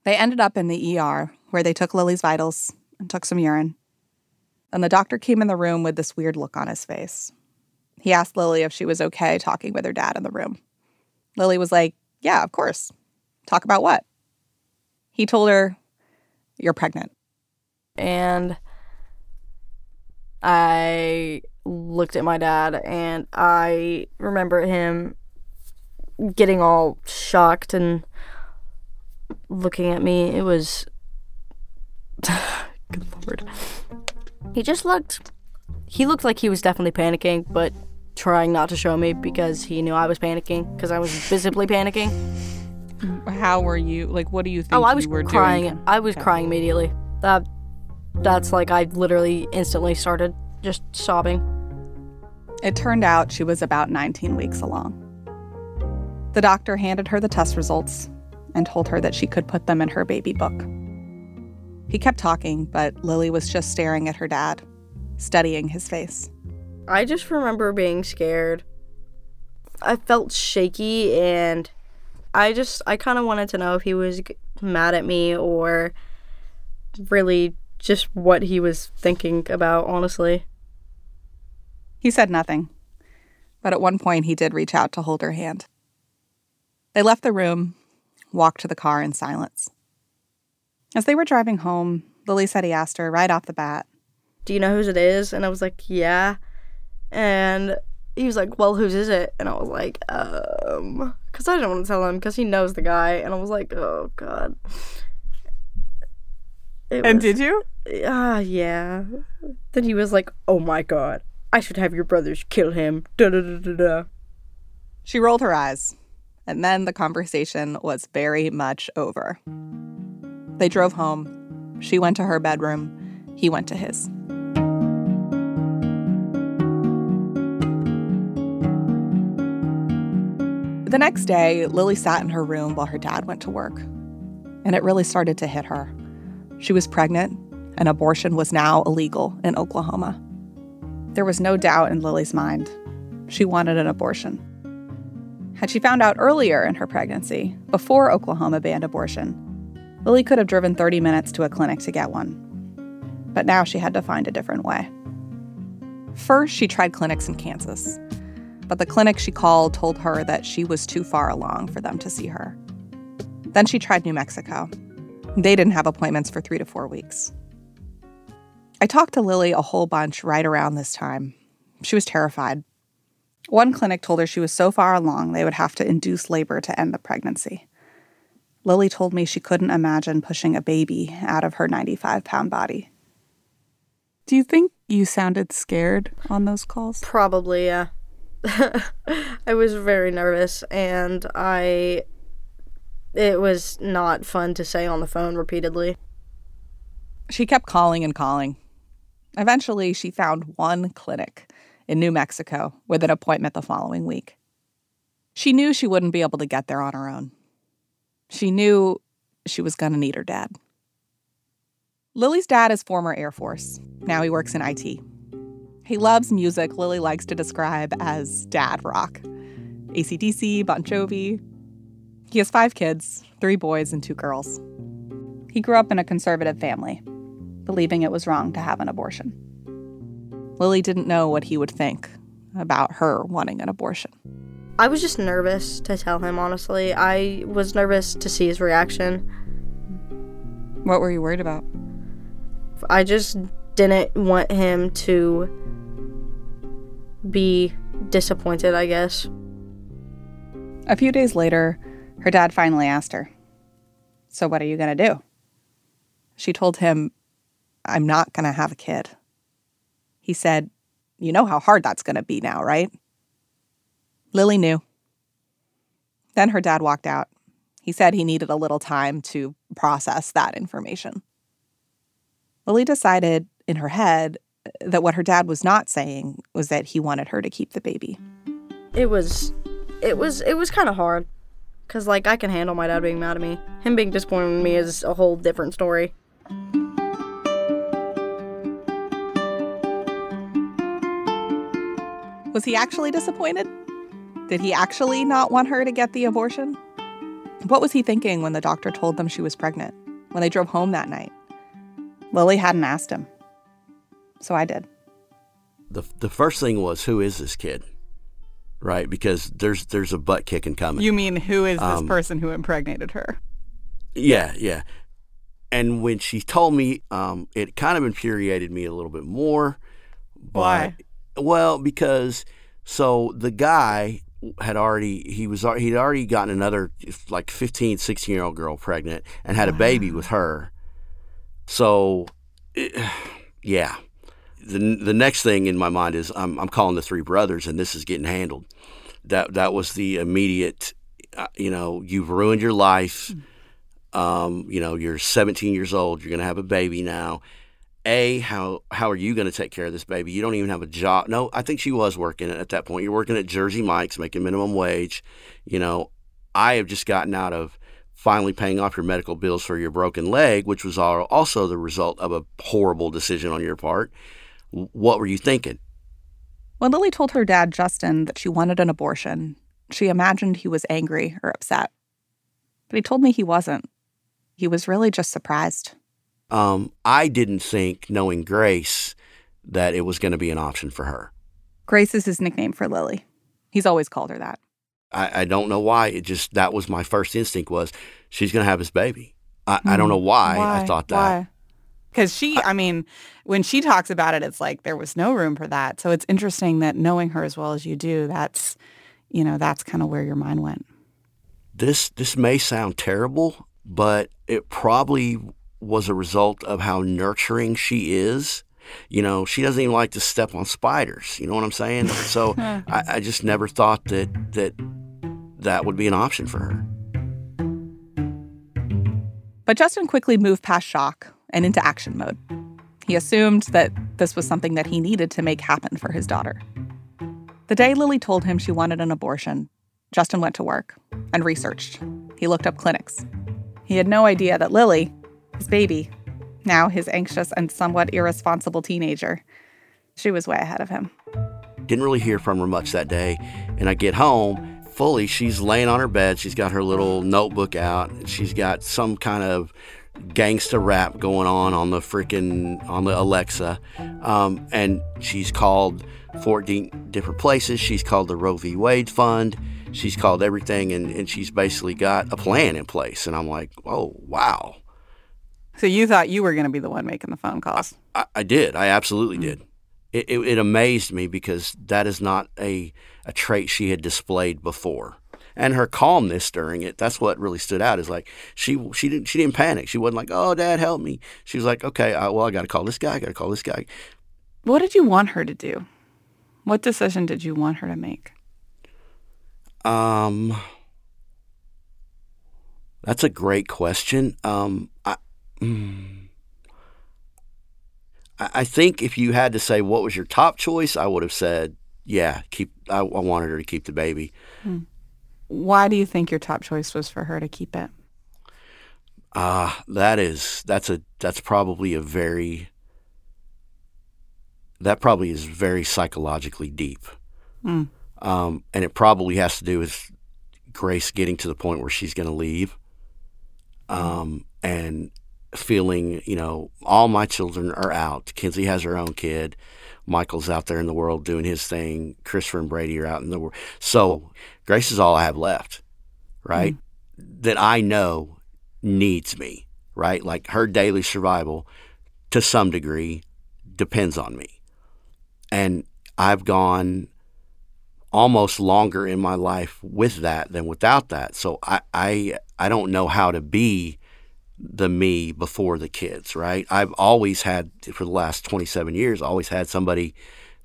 They ended up in the ER where they took Lily's vitals and took some urine. And the doctor came in the room with this weird look on his face. He asked Lily if she was okay talking with her dad in the room. Lily was like, Yeah, of course. Talk about what? He told her, You're pregnant. And I looked at my dad and I remember him getting all shocked and looking at me. It was. Good lord. He just looked. He looked like he was definitely panicking, but trying not to show me because he knew I was panicking because I was visibly panicking. How were you? Like, what do you think? Oh, I was crying. Doing? I was crying immediately. That that's like I literally instantly started just sobbing. It turned out she was about 19 weeks along. The doctor handed her the test results and told her that she could put them in her baby book. He kept talking, but Lily was just staring at her dad, studying his face. I just remember being scared. I felt shaky and I just I kind of wanted to know if he was mad at me or really just what he was thinking about, honestly. He said nothing, but at one point he did reach out to hold her hand. They left the room, walked to the car in silence. As they were driving home, Lily said he asked her right off the bat, Do you know whose it is? And I was like, Yeah. And he was like, Well, whose is it? And I was like, Um, because I didn't want to tell him because he knows the guy. And I was like, Oh, God. It And was- did you? Ah, yeah. Then he was like, "Oh my god, I should have your brothers kill him." Da da da da da. She rolled her eyes, and then the conversation was very much over. They drove home. She went to her bedroom. He went to his. The next day, Lily sat in her room while her dad went to work. And it really started to hit her. She was pregnant, and abortion was now illegal in Oklahoma. There was no doubt in Lily's mind. She wanted an abortion. Had she found out earlier in her pregnancy, before Oklahoma banned abortion, Lily could have driven 30 minutes to a clinic to get one. But now she had to find a different way. First, she tried clinics in Kansas, but the clinic she called told her that she was too far along for them to see her. Then she tried New Mexico. They didn't have appointments for three to four weeks. I talked to Lily a whole bunch right around this time. She was terrified. One clinic told her she was so far along they would have to induce labor to end the pregnancy. Lily told me she couldn't imagine pushing a baby out of her 95 pound body. Do you think you sounded scared on those calls? Probably, yeah. I was very nervous and I it was not fun to say on the phone repeatedly. She kept calling and calling. Eventually, she found one clinic in New Mexico with an appointment the following week. She knew she wouldn't be able to get there on her own. She knew she was going to need her dad. Lily's dad is former Air Force. Now he works in IT. He loves music Lily likes to describe as dad rock ACDC, Bon Jovi. He has five kids three boys and two girls. He grew up in a conservative family, believing it was wrong to have an abortion. Lily didn't know what he would think about her wanting an abortion. I was just nervous to tell him, honestly. I was nervous to see his reaction. What were you worried about? I just didn't want him to be disappointed, I guess. A few days later, her dad finally asked her, So, what are you going to do? She told him, I'm not going to have a kid. He said, You know how hard that's going to be now, right? Lily knew. Then her dad walked out. He said he needed a little time to process that information. Lily decided in her head that what her dad was not saying was that he wanted her to keep the baby. It was it was it was kind of hard cuz like I can handle my dad being mad at me. Him being disappointed in me is a whole different story. Was he actually disappointed? Did he actually not want her to get the abortion? What was he thinking when the doctor told them she was pregnant, when they drove home that night? Lily hadn't asked him. So I did. The, the first thing was, who is this kid? Right? Because there's there's a butt kicking coming. You mean who is this Um, person who impregnated her? Yeah, yeah. And when she told me, um, it kind of infuriated me a little bit more. But, Why? Well, because so the guy had already he was al- he'd already gotten another like 15 16 year old girl pregnant and had a baby with her so eh, yeah the the next thing in my mind is I'm I'm calling the three brothers and this is getting handled. That that was the immediate uh, you know you've ruined your life. Um, you know you're 17 years old you're going to have a baby now. A how how are you going to take care of this baby? You don't even have a job. No i think she was working at that point. You're working at jersey mike's making minimum wage. You know i have just gotten out of finally paying off your medical bills for your broken leg which was also the result of a horrible decision on your part what were you thinking When Lily told her dad, Justin, that she wanted an abortion, she imagined he was angry or upset. But he told me he wasn't. He was really just surprised. um, i didn't think knowing grace that it was going to be an option for her Grace is his nickname for Lily. He's always called her that. I, I don't know why. It just that was my first instinct was she's gonna have this baby. I, I don't know why, I thought that. Because she, I mean, when she talks about it, it's like there was no room for that. So it's interesting that knowing her as well as you do, that's, you know, that's kind of where your mind went. This this may sound terrible, but it probably was a result of how nurturing she is. You know, she doesn't even like to step on spiders. You know what I'm saying? So I, I just never thought that that that would be an option for her. But Justin quickly moved past shock and into action mode. He assumed that this was something that he needed to make happen for his daughter. The day Lily told him she wanted an abortion, Justin went to work and researched. He looked up clinics. He had no idea that Lily, his baby, now his anxious and somewhat irresponsible teenager, she was way ahead of him. Didn't really hear from her much that day. And I get home, fully, she's laying on her bed. She's got her little notebook out. She's got some kind of gangsta rap going on on the freaking on the Alexa. Um, and she's called 14 different places. She's called the Roe v. Wade Fund. She's called everything, and, and she's basically got a plan in place. And I'm like, oh, wow. So you thought you were going to be the one making the phone calls? I, I did. I absolutely did. it, it, it amazed me because that is not a, a trait she had displayed before. And her calmness during it, that's what really stood out. Is like she she didn't she didn't panic. She wasn't like, "Oh, Dad, help me." She was like, "Okay, I, well, I got to call this guy. I got to call this guy." What did you want her to do? What decision did you want her to make? Um, that's a great question. Um, I, mm, I think if you had to say what was your top choice, I would have said, yeah, keep. I, I wanted her to keep the baby. Why do you think your top choice was for her to keep it? Ah, that is that's a that's probably a very that probably is very psychologically deep. Mm. Um, and it probably has to do with Grace getting to the point where she's going to leave, um, and feeling, you know, all my children are out. Kenzie has her own kid. Michael's out there in the world doing his thing. Christopher and Brady are out in the world. So Grace is all I have left, right? Mm-hmm. That I know needs me, right? Like her daily survival to some degree depends on me. And I've gone almost longer in my life with that than without that. So I I, I don't know how to be the me before the kids, right? I've always had for the last 27 years always had somebody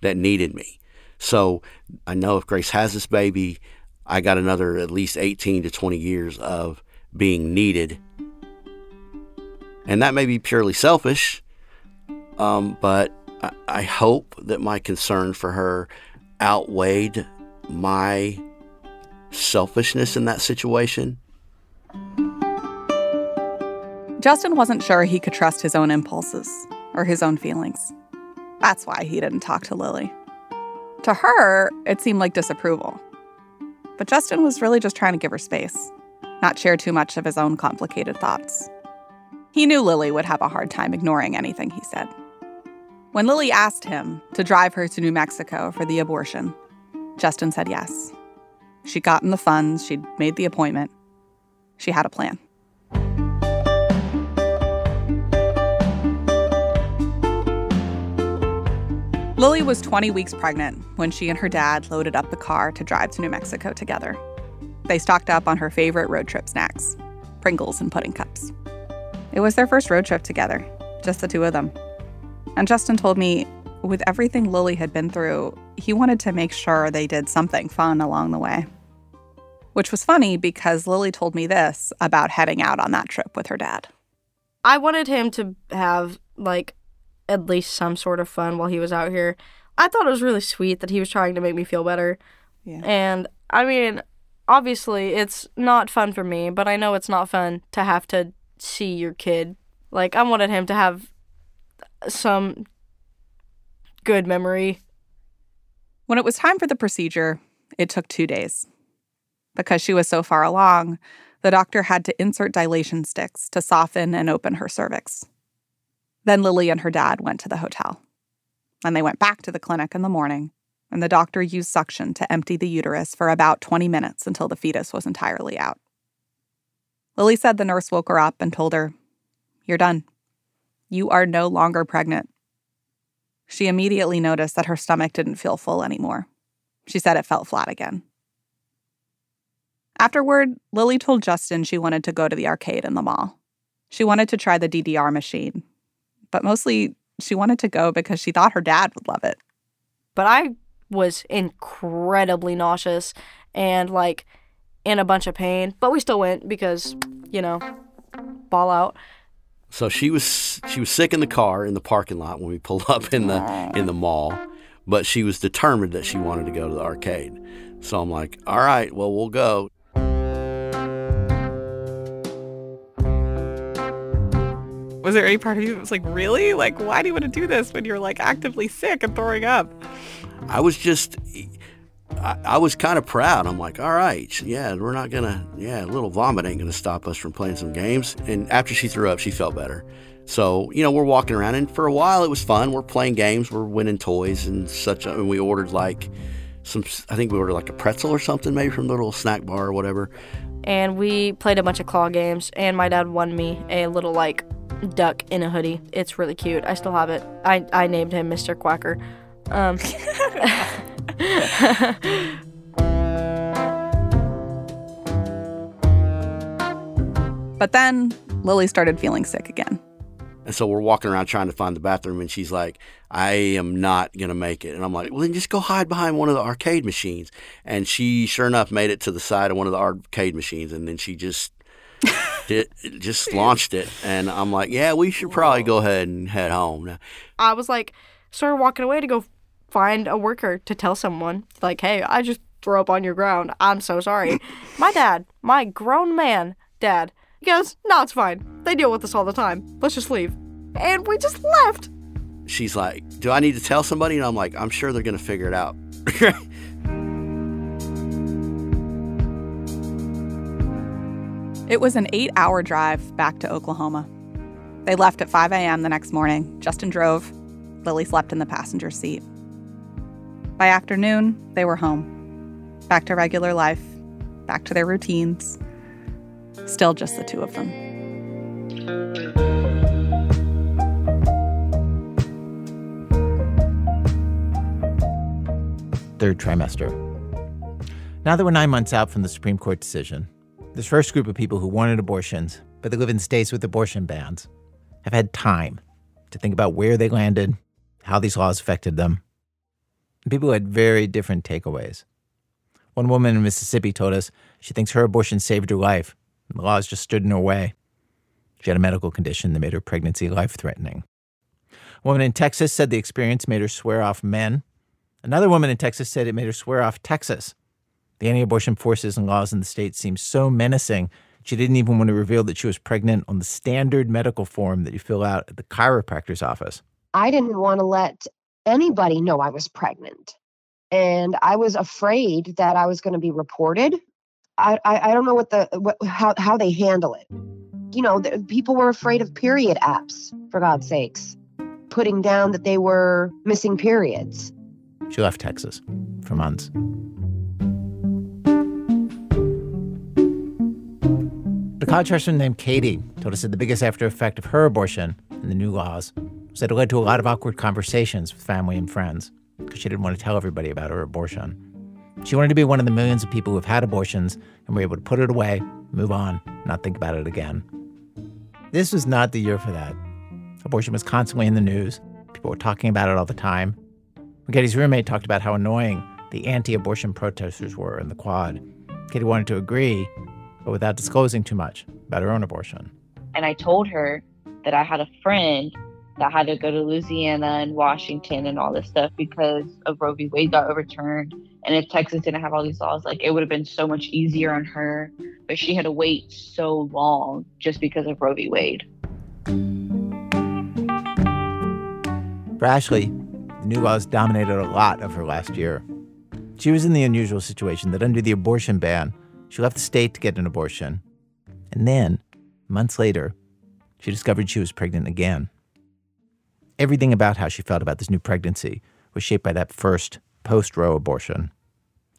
that needed me. So I know if Grace has this baby, I got another at least 18 to 20 years of being needed. And that may be purely selfish, um, but I, I hope that my concern for her outweighed my selfishness in that situation. Justin wasn't sure he could trust his own impulses or his own feelings. That's why he didn't talk to Lily. To her, it seemed like disapproval. But Justin was really just trying to give her space, not share too much of his own complicated thoughts. He knew Lily would have a hard time ignoring anything he said. When Lily asked him to drive her to New Mexico for the abortion, Justin said yes. She'd gotten the funds, she'd made the appointment, she had a plan. Lily was 20 weeks pregnant when she and her dad loaded up the car to drive to New Mexico together. They stocked up on her favorite road trip snacks Pringles and pudding cups. It was their first road trip together, just the two of them. And Justin told me, with everything Lily had been through, he wanted to make sure they did something fun along the way. Which was funny because Lily told me this about heading out on that trip with her dad. I wanted him to have like at least some sort of fun while he was out here. I thought it was really sweet that he was trying to make me feel better. Yeah. And I mean, obviously it's not fun for me, but I know it's not fun to have to see your kid. Like I wanted him to have some good memory. When it was time for the procedure, it took two days. Because she was so far along, the doctor had to insert dilation sticks to soften and open her cervix. Then Lily and her dad went to the hotel. And they went back to the clinic in the morning, and the doctor used suction to empty the uterus for about 20 minutes until the fetus was entirely out. Lily said the nurse woke her up and told her, You're done. You are no longer pregnant. She immediately noticed that her stomach didn't feel full anymore. She said it felt flat again. Afterward, Lily told Justin she wanted to go to the arcade in the mall. She wanted to try the DDR machine, but mostly she wanted to go because she thought her dad would love it. But I was incredibly nauseous and like in a bunch of pain. But we still went because, you know, ball out. So she was she was sick in the car in the parking lot when we pulled up in the in the mall, but she was determined that she wanted to go to the arcade. So I'm like, all right, well we'll go. Was there any part of you that was like, really? Like, why do you want to do this when you're like actively sick and throwing up? I was just I, I was kind of proud. I'm like, all right, yeah, we're not gonna, yeah, a little vomit ain't gonna stop us from playing some games. And after she threw up, she felt better. So you know, we're walking around, and for a while it was fun. We're playing games, we're winning toys and such. Uh, and we ordered like some, I think we ordered like a pretzel or something, maybe from the little snack bar or whatever. And we played a bunch of claw games, and my dad won me a little like duck in a hoodie. It's really cute. I still have it. I, I named him Mr. Quacker. Um, But then Lily started feeling sick again. And so we're walking around trying to find the bathroom, and she's like, I am not going to make it. And I'm like, well, then just go hide behind one of the arcade machines. And she, sure enough, made it to the side of one of the arcade machines, and then she just. Did, just launched it and i'm like yeah we should probably go ahead and head home now I was like, started walking away to go find a worker to tell someone, like, hey, I just threw up on your ground. I'm so sorry. my dad, my grown man dad, he goes, no, it's fine. They deal with this all the time. Let's just leave. And we just left. she's like do i need to tell somebody and i'm like i'm sure they're going to figure it out It was an eight hour drive back to Oklahoma. They left at 5 a.m. the next morning. Justin drove. Lily slept in the passenger seat. By afternoon, they were home. Back to regular life, back to their routines. Still just the two of them. third trimester. Now that we're nine months out from the Supreme Court decision, this first group of people who wanted abortions, but they live in states with abortion bans, have had time to think about where they landed, how these laws affected them. And people had very different takeaways. One woman in Mississippi told us she thinks her abortion saved her life, the laws just stood in her way. She had a medical condition that made her pregnancy life threatening. A woman in Texas said the experience made her swear off men. Another woman in Texas said it made her swear off Texas. The anti abortion forces and laws in the state seemed so menacing, she didn't even want to reveal that she was pregnant on the standard medical form that you fill out at the chiropractor's office. I didn't want to let anybody know I was pregnant. And I was afraid that I was going to be reported. I, I, I don't know what the what, how, how they handle it. You know, the, people were afraid of period apps, for God's sakes, putting down that they were missing periods. She left Texas for months. Freshman named Katie told us that the biggest after effect of her abortion and the new laws was that it led to a lot of awkward conversations with family and friends because she didn't want to tell everybody about her abortion. She wanted to be one of the millions of people who have had abortions and were able to put it away, move on, not think about it again. This was not the year for that. Abortion was constantly in the news. People were talking about it all the time. Katie's roommate talked about how annoying the anti abortion protesters were in the quad. Katie wanted to agree, but without disclosing too much about her own abortion. And I told her that I had a friend that had to go to Louisiana and Washington and all this stuff because of Roe v. Wade got overturned. And if Texas didn't have all these laws, like it would have been so much easier on her. But she had to wait so long just because of Roe v. Wade. For Ashley, the new laws dominated a lot of her last year. She was in the unusual situation that under the abortion ban, she left the state to get an abortion. And then, months later, she discovered she was pregnant again. Everything about how she felt about this new pregnancy was shaped by that first post Roe abortion.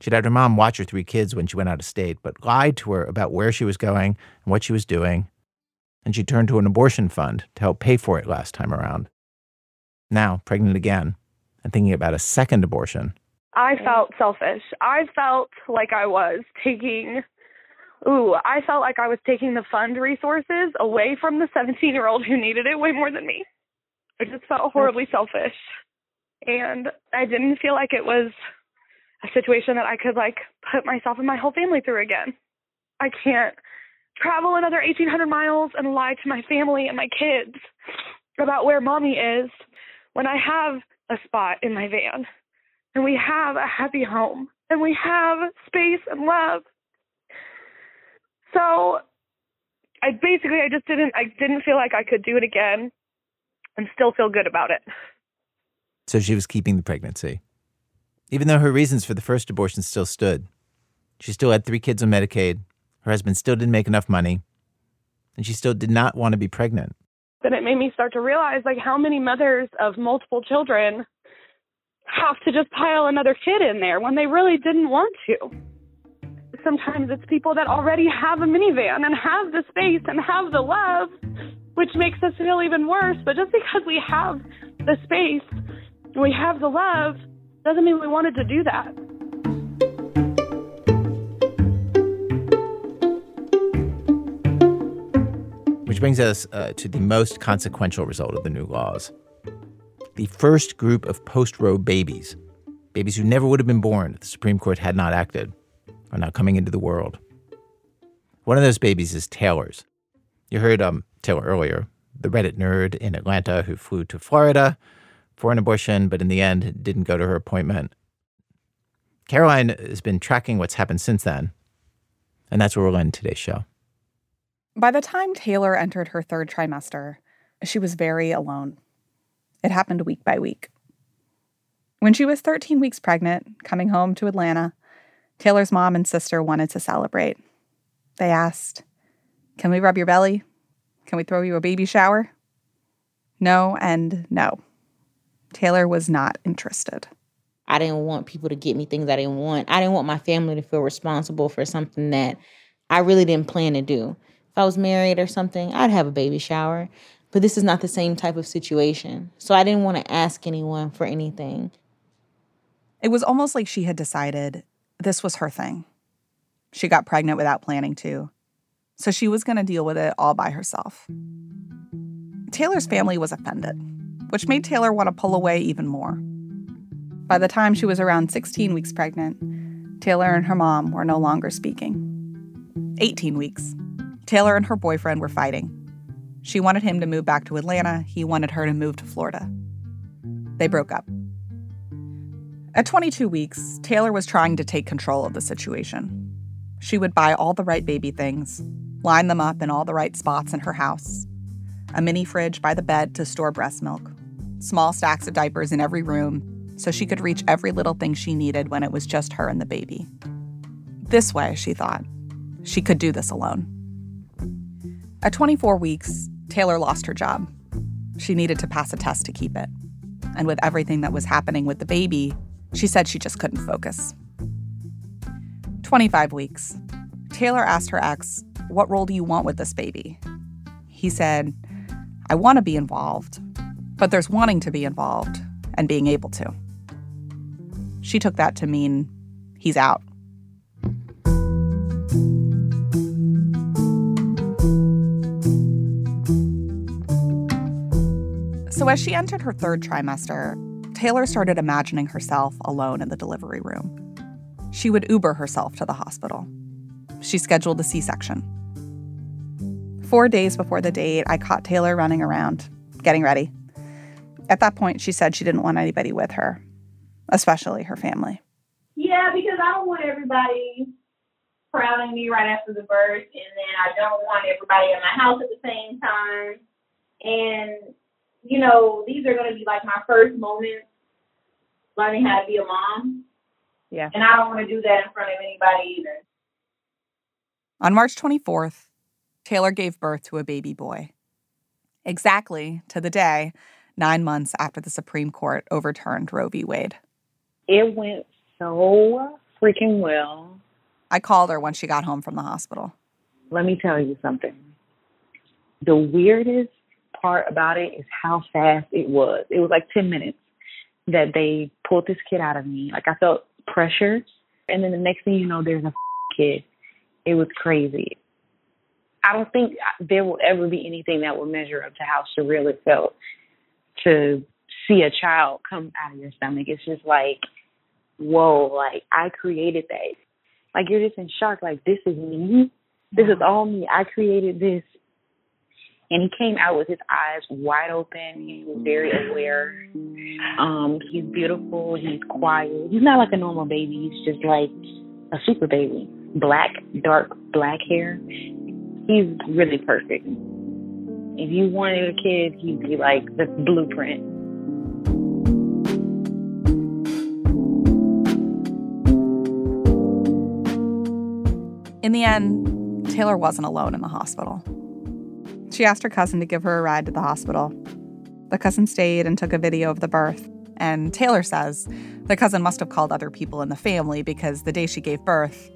She'd had her mom watch her three kids when she went out of state, but lied to her about where she was going and what she was doing. And she turned to an abortion fund to help pay for it last time around. Now, pregnant again and thinking about a second abortion, I felt selfish. I felt like I was taking ooh, I felt like I was taking the fund resources away from the 17-year-old who needed it way more than me. I just felt horribly selfish. And I didn't feel like it was a situation that I could like put myself and my whole family through again. I can't travel another 1800 miles and lie to my family and my kids about where mommy is when I have a spot in my van and we have a happy home and we have space and love. So I basically I just didn't I didn't feel like I could do it again and still feel good about it. so she was keeping the pregnancy. Even though her reasons for the first abortion still stood, she still had three kids on Medicaid, her husband still didn't make enough money, and she still did not want to be pregnant. Then it made me start to realize like how many mothers of multiple children have to just pile another kid in there when they really didn't want to. Sometimes it's people that already have a minivan and have the space and have the love, which makes us feel even worse. But just because we have the space we have the love, doesn't mean we wanted to do that. Which brings us uh, to the most consequential result of the new laws. The first group of post Roe babies, babies who never would have been born if the Supreme Court had not acted, are now coming into the world. One of those babies is Taylor's. You heard um, Taylor earlier, the Reddit nerd in Atlanta who flew to Florida for an abortion, but in the end didn't go to her appointment. Caroline has been tracking what's happened since then, and that's where we'll end today's show. By the time Taylor entered her third trimester, she was very alone. It happened week by week. When she was 13 weeks pregnant, coming home to Atlanta, Taylor's mom and sister wanted to celebrate. They asked, Can we rub your belly? Can we throw you a baby shower? No, and no. Taylor was not interested. I didn't want people to get me things I didn't want. I didn't want my family to feel responsible for something that I really didn't plan to do. If I was married or something, I'd have a baby shower. But this is not the same type of situation. So I didn't want to ask anyone for anything. It was almost like she had decided this was her thing. She got pregnant without planning to. So she was going to deal with it all by herself. Taylor's family was offended, which made Taylor want to pull away even more. By the time she was around 16 weeks pregnant, Taylor and her mom were no longer speaking. 18 weeks. Taylor and her boyfriend were fighting. She wanted him to move back to Atlanta, he wanted her to move to Florida. They broke up. At 22 weeks, Taylor was trying to take control of the situation. She would buy all the right baby things, line them up in all the right spots in her house a mini fridge by the bed to store breast milk, small stacks of diapers in every room so she could reach every little thing she needed when it was just her and the baby. This way, she thought, she could do this alone. At 24 weeks, Taylor lost her job. She needed to pass a test to keep it. And with everything that was happening with the baby, she said she just couldn't focus. 25 weeks. Taylor asked her ex, What role do you want with this baby? He said, I want to be involved, but there's wanting to be involved and being able to. She took that to mean he's out. So, as she entered her third trimester, Taylor started imagining herself alone in the delivery room. She would Uber herself to the hospital. She scheduled a C section. Four days before the date, I caught Taylor running around, getting ready. At that point, she said she didn't want anybody with her, especially her family. Yeah, because I don't want everybody crowding me right after the birth, and then I don't want everybody in my house at the same time. And you know, these are going to be like my first moments learning how to be a mom. Yeah. And I don't want to do that in front of anybody either. On March 24th, Taylor gave birth to a baby boy. Exactly to the day, nine months after the Supreme Court overturned Roe v. Wade. It went so freaking well. I called her when she got home from the hospital. Let me tell you something. The weirdest part about it is how fast it was. It was like 10 minutes that they pulled this kid out of me. Like I felt pressure. And then the next thing you know, there's a kid. It was crazy. I don't think there will ever be anything that will measure up to how surreal it felt to see a child come out of your stomach. It's just like, whoa, like I created that. Like you're just in shock, like this is me. This is all me. I created this and he came out with his eyes wide open. He was very aware. Um, he's beautiful. He's quiet. He's not like a normal baby. He's just like a super baby. Black, dark black hair. He's really perfect. If you wanted a kid, he'd be like the blueprint. In the end, Taylor wasn't alone in the hospital. She asked her cousin to give her a ride to the hospital. The cousin stayed and took a video of the birth. And Taylor says the cousin must have called other people in the family because the day she gave birth,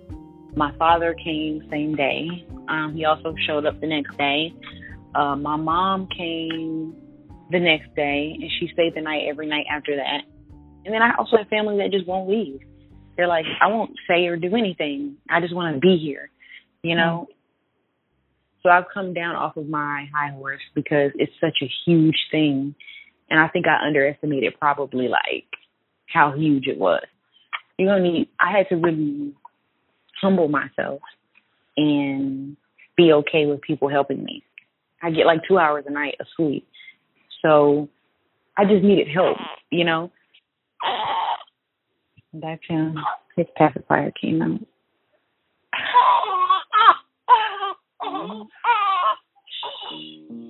my father came same day. Um, he also showed up the next day. Uh, my mom came the next day, and she stayed the night every night after that. And then I also have family that just won't leave. They're like, I won't say or do anything. I just want to be here, you know? So I've come down off of my high horse because it's such a huge thing. And I think I underestimated probably like how huge it was. You're going to need, I had to really humble myself and be okay with people helping me. I get like two hours a night of sleep. So I just needed help, you know? That's him. His pacifier came out.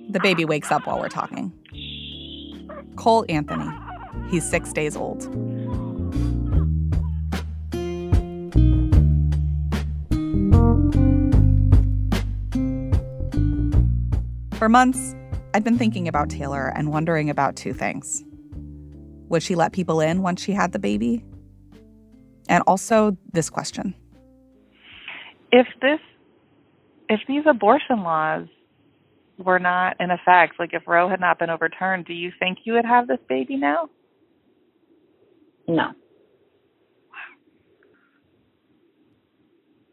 The baby wakes up while we're talking. Cole Anthony. He's six days old. For months, I'd been thinking about Taylor and wondering about two things. Would she let people in once she had the baby? And also this question. If this if these abortion laws were not in effect, like if Roe had not been overturned, do you think you would have this baby now? No.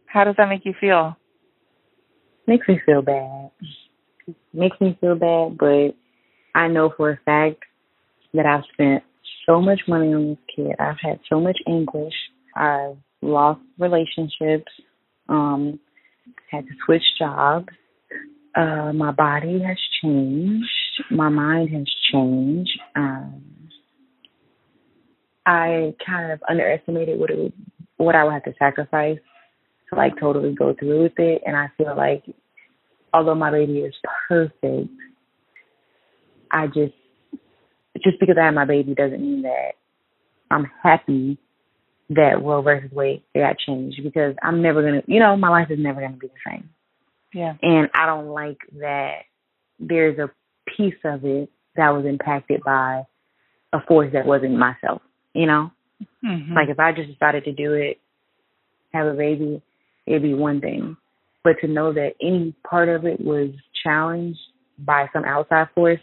How does that make you feel? Makes me feel bad. Makes me feel bad, but I know for a fact that I've spent so much money on this kid. I've had so much anguish. I've lost relationships. Um, had to switch jobs. Uh, my body has changed. My mind has changed. Um, I kind of underestimated what it would, what I would have to sacrifice to like totally go through with it. And I feel like, although my baby is perfect, I just just because I have my baby doesn't mean that I'm happy that Roe versus Wade got changed because I'm never gonna, you know, my life is never gonna be the same. Yeah. And I don't like that there's a piece of it that was impacted by a force that wasn't myself, you know? Mm-hmm. Like if I just decided to do it, have a baby, it'd be one thing. But to know that any part of it was challenged by some outside force,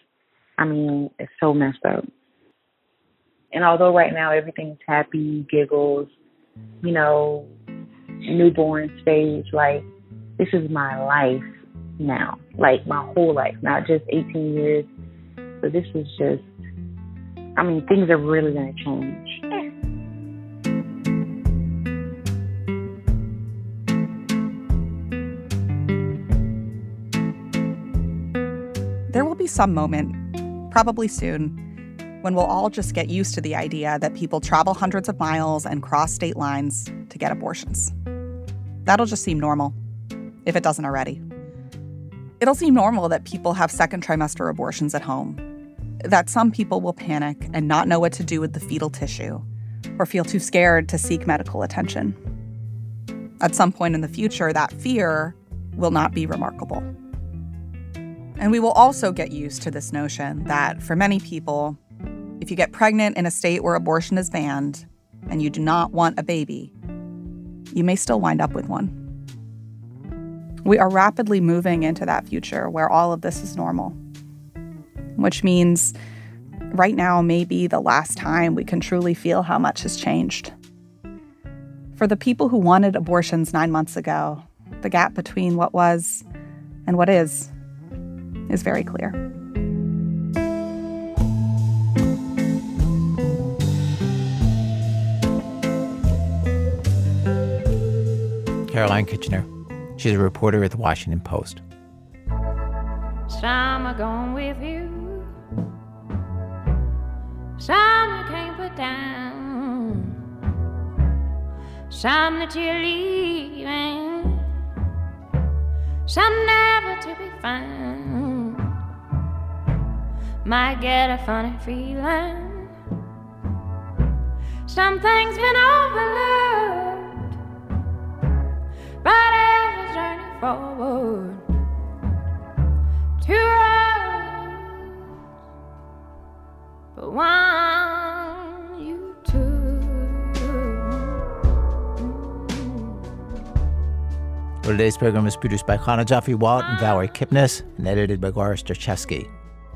I mean, it's so messed up. And although right now everything's happy, giggles, you know, newborn stage, like this is my life now, like my whole life, not just 18 years. So this is just, I mean, things are really going to change. There will be some moment, probably soon, when we'll all just get used to the idea that people travel hundreds of miles and cross state lines to get abortions. That'll just seem normal, if it doesn't already. It'll seem normal that people have second trimester abortions at home, that some people will panic and not know what to do with the fetal tissue, or feel too scared to seek medical attention. At some point in the future, that fear will not be remarkable. And we will also get used to this notion that for many people, if you get pregnant in a state where abortion is banned and you do not want a baby, you may still wind up with one. We are rapidly moving into that future where all of this is normal, which means right now may be the last time we can truly feel how much has changed. For the people who wanted abortions nine months ago, the gap between what was and what is is very clear. Caroline Kitchener. She's a reporter at the Washington Post. Some are going with you, some you can't put down, some that you're leaving, some never to be found. Might get a funny feeling. Been overlooked, Well, today's program is produced by Chana Joffe Walt and Valerie Kipnis and edited by Goris Dorchevsky.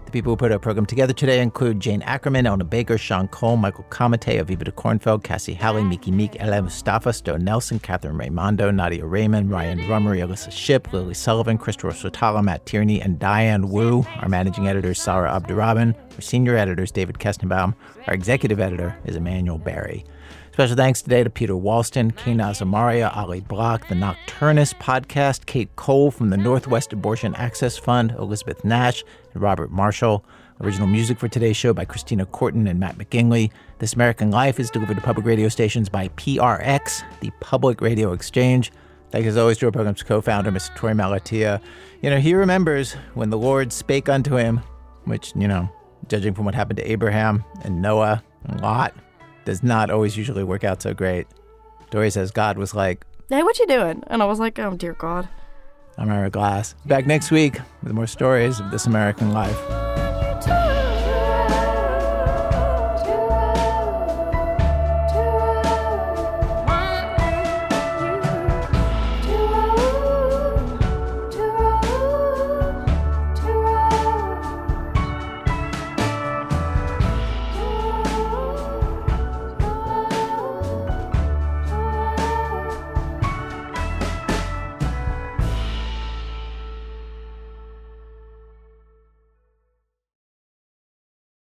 The people who put our program together today include Jane Ackerman, Elna Baker, Sean Cole, Michael Comite, Aviva de Kornfeld, Cassie Howley, Miki Meek, Ella Mustafa, Stowe Nelson, Katherine Raimondo, Nadia Reiman, Ryan Rumery, Alissa Shipp, Lily Sullivan, Christopher Swetala, Matt Tierney, and Diane Wu. Our managing editor is Sarah Abdurrahman. Our senior editor is David Kestenbaum. Our executive editor is Emanuele Berry. Special thanks today to Peter Walston, Kena Azamaria, Ali Block, the Nocturnists podcast, Kate Cole from the Northwest Abortion Access Fund, Elizabeth Nash, and Robert Marshall. Original music for today's show by Christina Corton and Matt McGinley. This American Life is delivered to public radio stations by PRX, the Public Radio Exchange. Thanks as always to our program's co-founder, Mr. Torey Malatia. You know, he remembers when the Lord spake unto him, which, you know, judging from what happened to Abraham and Noah and Lot, does not always usually work out so great. Dory says God was like, Hey, what you doing? And I was like, oh, dear God. I'm Ira Glass. Back next week with more stories of this American life.